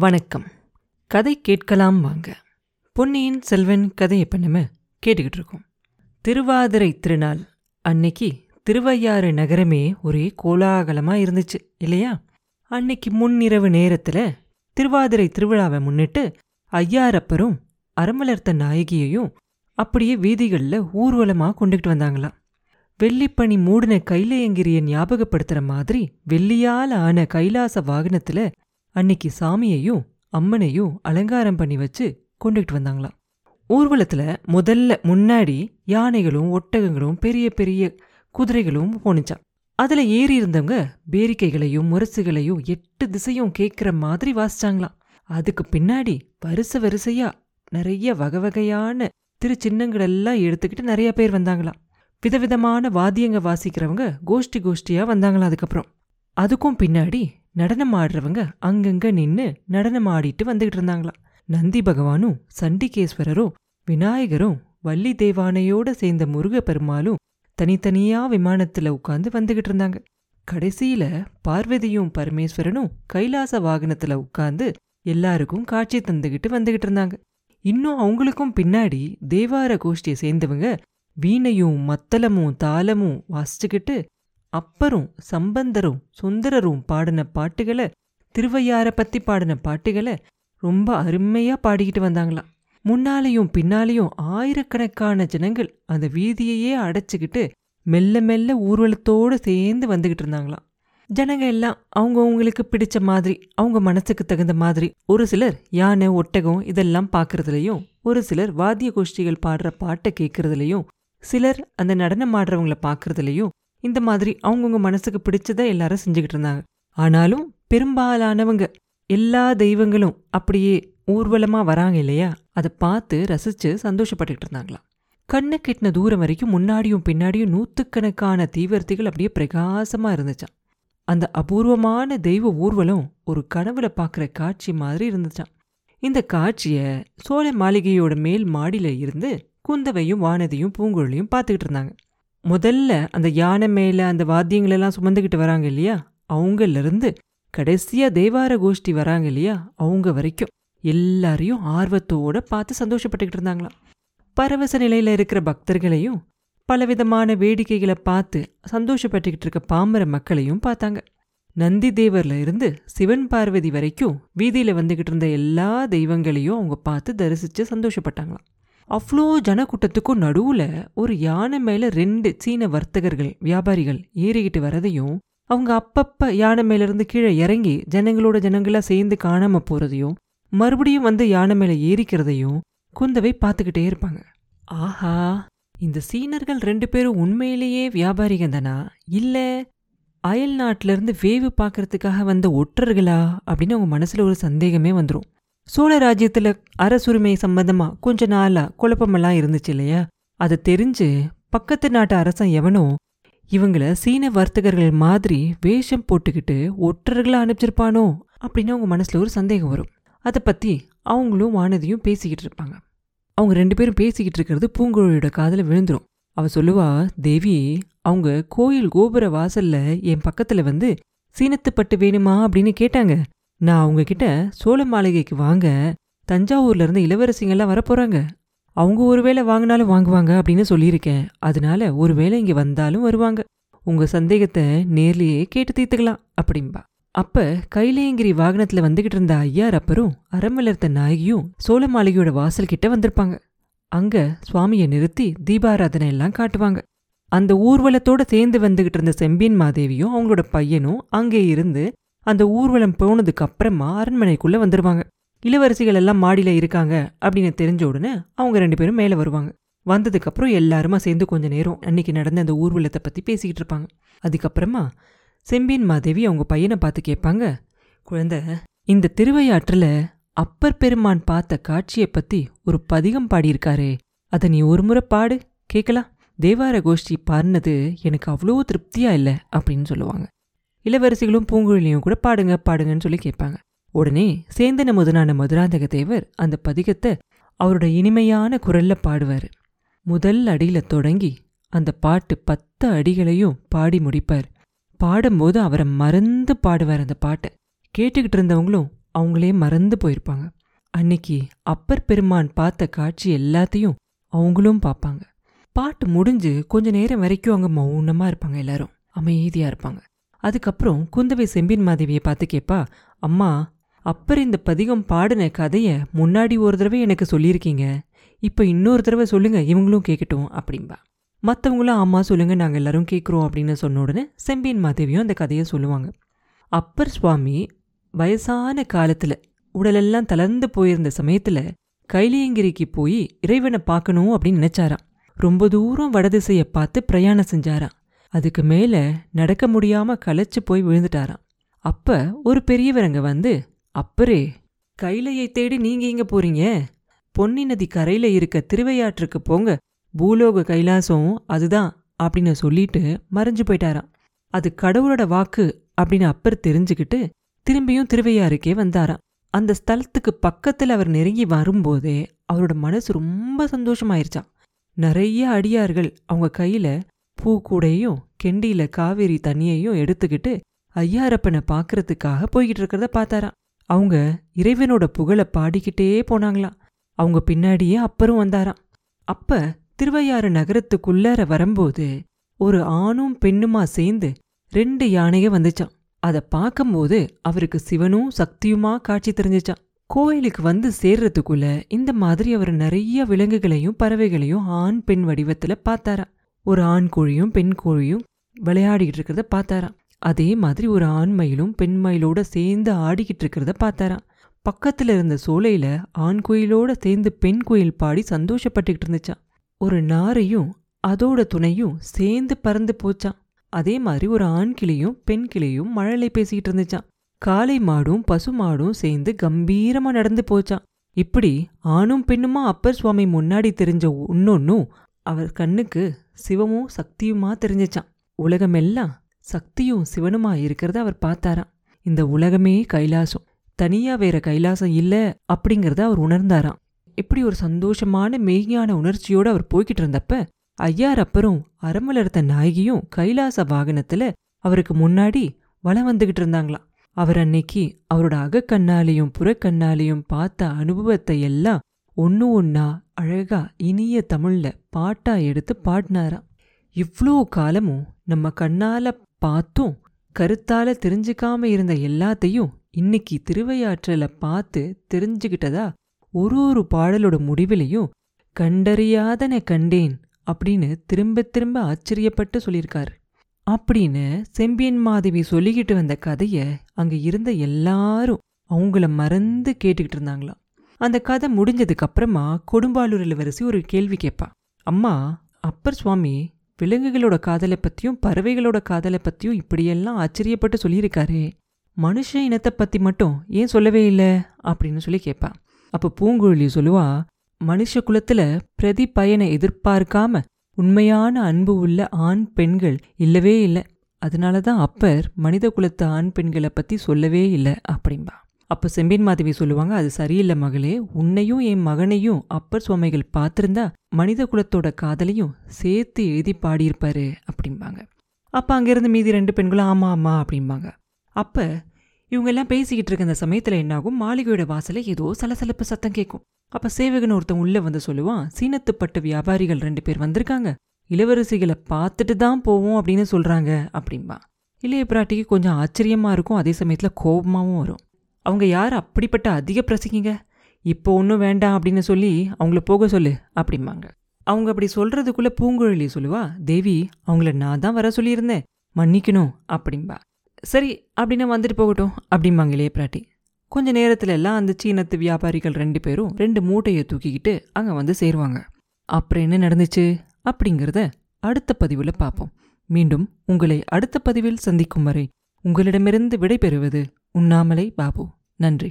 வணக்கம். கதை கேட்கலாம் வாங்க. பொன்னியின் செல்வன் கதையை பண்ணம நம்ம கேட்டுக்கிட்டு இருக்கோம். திருவாதிரை திருநாள். அன்னைக்கு திருவையாறு நகரமே ஒரே கோலாகலமா இருந்துச்சு இல்லையா? அன்னைக்கு முன்னிரவு நேரத்துல திருவாதிரை திருவிழாவை முன்னிட்டு ஐயாரப்பரும் அரமலர்த்த நாயகியையும் அப்படியே வீதிகள்ல ஊர்வலமா கொண்டுகிட்டு வந்தாங்களாம். வெள்ளிப்பனி மூடின கைலையங்கிரியை ஞாபகப்படுத்துற மாதிரி வெள்ளியால் ஆன கைலாச வாகனத்துல அன்னைக்கு சாமியையும் அம்மனையும் அலங்காரம் பண்ணி வச்சு கொண்டுகிட்டு வந்தாங்களாம். ஊர்வலத்தில் முதல்ல முன்னாடி யானைகளும் ஒட்டகங்களும் பெரிய பெரிய குதிரைகளும் போனுச்சாம் அதுல ஏறி இருந்தவங்க பேரிக்கைகளையும் முரசுகளையும் எட்டு திசையும் கேட்குற மாதிரி வாசிச்சாங்களாம். அதுக்கு பின்னாடி வரிசை வரிசையா நிறைய வகை வகையான திருச்சின்னங்களெல்லாம் எடுத்துக்கிட்டு நிறைய பேர் வந்தாங்களாம். விதவிதமான வாத்தியங்க வாசிக்கிறவங்க கோஷ்டி கோஷ்டியாக வந்தாங்களாம் அதுக்கப்புறம். அதுக்கும் பின்னாடி நடனம் ஆடுறவங்க அங்கங்க நின்னு நடனம் ஆடிட்டு வந்துகிட்டு இருந்தாங்களாம் நந்தி பகவானும் சண்டிகேஸ்வரரும் விநாயகரும் வள்ளி தேவானையோட சேர்ந்த முருகப்பெருமாளும் தனித்தனியா விமானத்துல உட்காந்து வந்துகிட்டு இருந்தாங்க. கடைசியில பார்வதியும் பரமேஸ்வரனும் கைலாச வாகனத்துல உட்காந்து எல்லாருக்கும் காட்சி தந்துகிட்டு வந்துகிட்டு இருந்தாங்க. இன்னும் அவங்களுக்கும் பின்னாடி தேவார கோஷ்டியை சேர்ந்தவங்க வீணையும் மத்தளமும் தாளமும் வாசிச்சுக்கிட்டு அப்பரும் சம்பந்தரும் சுந்தரரும் பாடின பாட்டுகளை திருவையாரை பத்தி பாடின பாட்டுகளை ரொம்ப அருமையா பாடிக்கிட்டு வந்தாங்களாம் முன்னாலேயும் பின்னாலேயும் ஆயிரக்கணக்கான ஜனங்கள் அந்த வீதியையே அடைச்சிக்கிட்டு மெல்ல மெல்ல ஊர்வலத்தோடு சேர்ந்து வந்துகிட்டு இருந்தாங்களாம் ஜனங்க எல்லாம் அவங்கவுங்களுக்கு பிடிச்ச மாதிரி அவங்க மனசுக்கு தகுந்த மாதிரி ஒரு சிலர் யானை ஒட்டகம் இதெல்லாம் பார்க்குறதுலையும் ஒரு சிலர் வாத்திய கோஷ்டிகள் பாடுற பாட்டை கேட்குறதுலையும் சிலர் அந்த நடனம் ஆடுறவங்கள பார்க்குறதுலையும் இந்த மாதிரி அவங்கவுங்க மனசுக்கு பிடிச்சத எல்லாரும் செஞ்சுக்கிட்டு இருந்தாங்க. ஆனாலும் பெரும்பாலானவங்க எல்லா தெய்வங்களும் அப்படியே ஊர்வலமா வராங்க இல்லையா? அதை பார்த்து ரசிச்சு சந்தோஷப்பட்டுக்கிட்டு இருந்தாங்களாம். கண்ணு கெட்டின தூரம் வரைக்கும் முன்னாடியும் பின்னாடியும் நூற்றுக்கணக்கான தீவர்த்திகள் அப்படியே பிரகாசமா இருந்துச்சான் அந்த அபூர்வமான தெய்வ ஊர்வலம் ஒரு கனவுல பார்க்குற காட்சி மாதிரி இருந்துச்சான் இந்த காட்சிய சோழ மாளிகையோட மேல் மாடியில் இருந்து குந்தவையும் வானதியும் பூங்குழலியும் பார்த்துக்கிட்டு இருந்தாங்க. முதல்ல அந்த யானை மேல அந்த வாத்தியங்களெல்லாம் சுமந்துக்கிட்டு வராங்க இல்லையா? அவங்கல இருந்து கடைசியா தேவார கோஷ்டி வராங்க இல்லையா? அவங்க வரைக்கும் எல்லாரையும் ஆர்வத்தோட பார்த்து சந்தோஷப்பட்டுக்கிட்டு இருந்தாங்களாம். பரவச நிலையில இருக்கிற பக்தர்களையும் பலவிதமான வேடிக்கைகளை பார்த்து சந்தோஷப்பட்டுக்கிட்டு இருக்க பாமர மக்களையும் பார்த்தாங்க. நந்தி தேவர்ல இருந்து சிவன் பார்வதி வரைக்கும் வீதியில வந்துகிட்டு இருந்த எல்லா தெய்வங்களையும் அவங்க பார்த்து தரிசிச்சு சந்தோஷப்பட்டாங்களாம். அவ்வளோ ஜனக்கூட்டத்துக்கும் நடுவுல ஒரு யானை மேல ரெண்டு சீன வர்த்தகர்கள் வியாபாரிகள் ஏறிக்கிட்டு வரதையும் அவங்க அப்பப்ப யானை மேல இருந்து கீழே இறங்கி ஜனங்களோட ஜனங்களா சேர்ந்து காணாம போறதையும் மறுபடியும் வந்து யானை மேல ஏறிக்கிறதையும் குந்தவை பார்த்துக்கிட்டே இருப்பாங்க. ஆஹா! இந்த சீனர்கள் ரெண்டு பேரும் உண்மையிலேயே வியாபாரிகள் தானா இல்ல அயல் நாட்டுல இருந்து வேவு பார்க்கறதுக்காக வந்த ஒற்றர்களா? அப்படின்னு அவங்க மனசுல ஒரு சந்தேகமே வந்துடும் சோழ ராஜ்யத்தில் அரசுரிமை சம்பந்தமா கொஞ்ச நாளா குழப்பமெல்லாம் இருந்துச்சு இல்லையா? அதை தெரிஞ்சு பக்கத்து நாட்டு அரசன் எவனோ இவங்கள சீன வர்த்தகர்கள் மாதிரி வேஷம் போட்டுக்கிட்டு ஒற்றர்களாக அனுப்பிச்சிருப்பானோ அப்படின்னு அவங்க மனசுல ஒரு சந்தேகம் வரும். அதை பத்தி அவங்களும் வானதியும் பேசிக்கிட்டு இருப்பாங்க. அவங்க ரெண்டு பேரும் பேசிக்கிட்டு இருக்கிறது பூங்குழலியோட காதில் விழுந்துரும். அவ சொல்லுவா தேவி அவங்க கோயில் கோபுர வாசல்ல என் பக்கத்துல வந்து சீனத்துப்பட்டு வேணுமா? அப்படின்னு கேட்டாங்க. நான் உங்ககிட்ட சோழ மாளிகைக்கு வாங்க தஞ்சாவூர்ல இருந்து இளவரசிங்கெல்லாம் வரப்போறாங்க அவங்க ஒருவேளை வாங்கினாலும் வாங்குவாங்க அப்படின்னு சொல்லியிருக்கேன். அதனால ஒருவேளை இங்கே வந்தாலும் வருவாங்க. உங்க சந்தேகத்தை நேர்லேயே கேட்டு தீர்த்துக்கலாம் அப்படிம்பா. அப்ப கைலேயங்கிரி வாகனத்துல வந்துகிட்டு இருந்த ஐயார் அப்பரும் அறமலர்த்த நாயகியும் சோழ மாளிகையோட வாசல் கிட்ட வந்திருப்பாங்க. அங்க சுவாமியை நிறுத்தி தீபாராதனை எல்லாம் காட்டுவாங்க. அந்த ஊர்வலத்தோட சேர்ந்து வந்துகிட்டு இருந்த செம்பியன் மாதேவியும் அவங்களோட பையனும் அங்கே இருந்து அந்த ஊர்வலம் போனதுக்கு அப்புறமா அரண்மனைக்குள்ள வந்துருவாங்க. இளவரசிகள் எல்லாம் மாடியில இருக்காங்க அப்படின்னு தெரிஞ்ச உடனே அவங்க ரெண்டு பேரும் மேலே வருவாங்க. வந்ததுக்கு அப்புறம் எல்லாருமா சேர்ந்து கொஞ்ச நேரம் அன்னைக்கு நடந்த அந்த ஊர்வலத்தை பத்தி பேசிக்கிட்டு இருப்பாங்க. அதுக்கப்புறமா செம்பியன் மாதேவி அவங்க பையனை பார்த்து கேட்பாங்க குழந்தை இந்த திருவையாற்றில் அப்பர் பெருமான் பார்த்த காட்சியை பத்தி ஒரு பதிகம் பாடியிருக்காரே. அதை நீ ஒரு முறை பாடு கேட்கலாம். தேவார கோஷ்டி பாடினது எனக்கு அவ்வளோ திருப்தியா இல்லை அப்படின்னு சொல்லுவாங்க. இளவரசிகளும் பூங்குழலியும் கூட பாடுங்க பாடுங்கன்னு சொல்லி கேட்பாங்க. உடனே சேந்தன முதனான மதுராந்தக தேவர் அந்த பதிகத்தை அவரோட இனிமையான குரல்ல பாடுவார். முதல் அடியில தொடங்கி அந்த பாட்டு பத்து அடிகளையும் பாடி முடிப்பார். பாடும்போது அவரை மறந்து பாடுவார் அந்த பாட்டை. கேட்டுக்கிட்டு இருந்தவங்களும் அவங்களே மறந்து போயிருப்பாங்க. அன்னைக்கு அப்பர் பெருமான் பார்த்த காட்சி எல்லாத்தையும் அவங்களும் பார்ப்பாங்க. பாட்டு முடிஞ்சு கொஞ்ச நேரம் வரைக்கும் அவங்க மௌனமா இருப்பாங்க எல்லாரும். அமைதியா இருப்பாங்க. அதுக்கப்புறம் குந்தவை செம்பின் மாதேவியை பார்த்து கேட்பா அம்மா அப்பர் இந்த பதிகம் பாடின கதையை முன்னாடி ஒரு தடவை எனக்கு சொல்லியிருக்கீங்க. இப்போ இன்னொரு தடவை சொல்லுங்க இவங்களும் கேட்கட்டும் அப்படின்பா மற்றவங்களும் அம்மா சொல்லுங்க நாங்கள் எல்லாரும் கேட்குறோம் அப்படின்னு சொன்ன உடனே செம்பியன் மாதேவியும் அந்த கதையை சொல்லுவாங்க. அப்பர் சுவாமி வயசான காலத்தில் உடலெல்லாம் தளர்ந்து போயிருந்த சமயத்தில் கைலியங்கிரிக்கு போய் இறைவனை பார்க்கணும் அப்படின்னு நினைச்சாராம். ரொம்ப தூரம் வடதிசையை பார்த்து பிரயாணம் செஞ்சாராம். அதுக்கு மேல நடக்க முடியாம களைச்சு போய் விழுந்துட்டாராம். அப்ப ஒரு பெரியவரங்க அங்க வந்து அப்பரே கைலையை தேடி நீங்க எங்க போறீங்க? பொன்னி நதி கரையில இருக்க திருவையாற்றுக்கு போங்க. பூலோக கைலாசம் அதுதான் அப்படின்னு சொல்லிட்டு மறைஞ்சு போயிட்டாராம். அது கடவுளோட வாக்கு அப்படின்னு அப்பர் தெரிஞ்சுக்கிட்டு திரும்பியும் திருவையாறுக்கே வந்தாராம். அந்த ஸ்தலத்துக்கு பக்கத்துல அவர் நெருங்கி வரும்போதே அவரோட மனசு ரொம்ப சந்தோஷமாயிருச்சாம். நிறைய அடியார்கள் அவங்க கையில பூக்கூடையும் கெண்டியில காவேரி தண்ணியையும் எடுத்துக்கிட்டு ஐயாரப்பனை பார்க்கறதுக்காக போய்கிட்டு இருக்கிறத பார்த்தாராம். அவங்க இறைவனோட புகழை பாடிக்கிட்டே போனாங்களாம். அவங்க பின்னாடியே அப்பரும் வந்தாராம். அப்ப திருவையாறு நகரத்துக்குள்ளார வரும்போது ஒரு ஆணும் பெண்ணுமா சேர்ந்து ரெண்டு யானைய வந்துச்சான் அதை பார்க்கும்போது அவருக்கு சிவனும் சக்தியுமா காட்சி தெரிஞ்சிச்சான் கோயிலுக்கு வந்து சேர்றதுக்குள்ள இந்த மாதிரி அவர் நிறைய விலங்குகளையும் பறவைகளையும் ஆண் பெண் வடிவத்துல பார்த்தாராம். ஒரு ஆண் கோழியும் பெண் கோழியும் விளையாடிக்கிட்டு இருக்கிறத பார்த்தாராம். அதே மாதிரி ஒரு ஆண் மயிலும் பெண் மயிலோட சேர்ந்து ஆடிக்கிட்டு இருக்கிறத பார்த்தாராம். பக்கத்துல இருந்த சோலையில் ஆண் கோயிலோட சேர்ந்து பெண் கோயில் பாடி சந்தோஷப்பட்டுக்கிட்டு இருந்துச்சான் ஒரு நாரையும் அதோட துணையும் சேர்ந்து பறந்து போச்சான் அதே மாதிரி ஒரு ஆண் கிளியும் பெண் கிளியும் மழலை பேசிக்கிட்டு இருந்துச்சான் காளை மாடும் பசு மாடும் சேர்ந்து கம்பீரமா நடந்து போச்சான் இப்படி ஆணும் பெண்ணுமா அப்பர் சுவாமி முன்னாடி தெரிஞ்ச ஒன்னொன்னும் அவர் கண்ணுக்கு சிவமும் சக்தியுமா தெரிஞ்சிச்சான். உலகமெல்லாம் சக்தியும் சிவனுமா இருக்கிறத அவர் பார்த்தாராம். இந்த உலகமே கைலாசம். தனியா வேற கைலாசம் இல்ல அப்படிங்கறத அவர் உணர்ந்தாராம். இப்படி ஒரு சந்தோஷமான மெய்ஞான உணர்ச்சியோட அவர் போய்கிட்டு இருந்தப்ப ஐயார் அப்பரும் அரமலர்த்த நாயகியும் கைலாச வாகனத்துல அவருக்கு முன்னாடி வலம் வந்துகிட்டு இருந்தாங்களாம். அவர் அன்னைக்கு அவரோட அகக்கண்ணாலையும் புறக்கண்ணாலையும் பார்த்த அனுபவத்தை எல்லாம் ஒன்னு ஒன்னா அழகா இனிய தமிழ்ல பாட்டா எடுத்து பாடினாராம். இவ்ளோ காலமும் நம்ம கண்ணால பார்த்தும் கருத்தால தெரிஞ்சுக்காம இருந்த எல்லாத்தையும் இன்னைக்கு திருவையாற்றல பார்த்து தெரிஞ்சுக்கிட்டதா ஒரு ஒரு பாடலோட முடிவிலையும் கண்டறியாதன கண்டேன் அப்படின்னு திரும்ப திரும்ப ஆச்சரியப்பட்டு சொல்லியிருக்காரு. அப்படின்னு செம்பியன் மாதவி சொல்லிக்கிட்டு வந்த கதைய அங்க இருந்த எல்லாரும் அவங்கள மறந்து கேட்டுக்கிட்டு இருந்தாங்களாம். அந்த கதை முடிஞ்சதுக்கு அப்புறமா கொடும்பாலூரில் வரிசை ஒரு கேள்வி கேட்பா. அம்மா அப்பர் சுவாமி விலங்குகளோட காதலை பற்றியும் பறவைகளோட காதலை பற்றியும் இப்படியெல்லாம் ஆச்சரியப்பட்டு சொல்லியிருக்காரே. மனுஷ இனத்தை பற்றி மட்டும் ஏன் சொல்லவே இல்லை? அப்படின்னு சொல்லி கேட்பா. அப்போ பூங்குழலி சொல்லுவா மனுஷ குலத்தில் பிரதி பயனை எதிர்பார்க்காம உண்மையான அன்பு உள்ள ஆண் பெண்கள் இல்லவே இல்லை. அதனால தான் அப்பர் மனித குலத்து ஆண் பெண்களை பற்றி சொல்லவே இல்லை அப்படின்பா அப்போ செம்பின் மாதவி சொல்லுவாங்க அது சரியில்லை மகளே உன்னையும் என் மகனையும் அப்பர் சுவாமிகள் பார்த்திருந்தா மனித குலத்தோட காதலையும் சேர்த்து எழுதி பாடியிருப்பாரு அப்படிம்பாங்க. அப்போ அங்கேருந்து மீதி ரெண்டு பெண்களும் ஆமாம் ஆமாம் அப்படிம்பாங்க. அப்போ இவங்க எல்லாம் பேசிக்கிட்டு இருக்க அந்த சமயத்தில் என்னாகும் மாளிகையோட வாசல ஏதோ சலசலப்பு சத்தம் கேட்கும். அப்போ சேவகன் ஒருத்தன் உள்ளே வந்து சொல்லுவான் சீனத்துப்பட்டு வியாபாரிகள் ரெண்டு பேர் வந்திருக்காங்க இளவரசிகளை பார்த்துட்டு தான் போவோம் அப்படின்னு சொல்கிறாங்க அப்படிம்பா. இளைய பிராட்டிக்கு கொஞ்சம் ஆச்சரியமாக இருக்கும் அதே சமயத்தில் கோபமாகவும் வரும். அவங்க யார் அப்படிப்பட்ட அதிக பிரசிக்கிங்க? இப்போ ஒன்றும் வேண்டாம் அப்படின்னு சொல்லி அவங்கள போக சொல்லு அப்படிம்பாங்க. அவங்க அப்படி சொல்றதுக்குள்ள பூங்குழலி சொல்லுவா தேவி அவங்கள நான் தான் வர சொல்லியிருந்தேன் மன்னிக்கணும் அப்படிம்பா. சரி அப்படின்னு வந்துட்டு போகட்டும் அப்படிம்பாங்க இளைய பிராட்டி கொஞ்ச நேரத்துல எல்லாம் அந்த சீனத்து வியாபாரிகள் ரெண்டு பேரும் ரெண்டு மூட்டையை தூக்கிக்கிட்டு அங்க வந்து சேருவாங்க. அப்புறம் என்ன நடந்துச்சு? அப்படிங்கிறத அடுத்த பதிவுல பார்ப்போம். மீண்டும் உங்களை அடுத்த பதிவில் சந்திக்கும் வரை உங்களிடமிருந்து விடைபெறுவது உண்ணாமலை பாபு. நன்றி.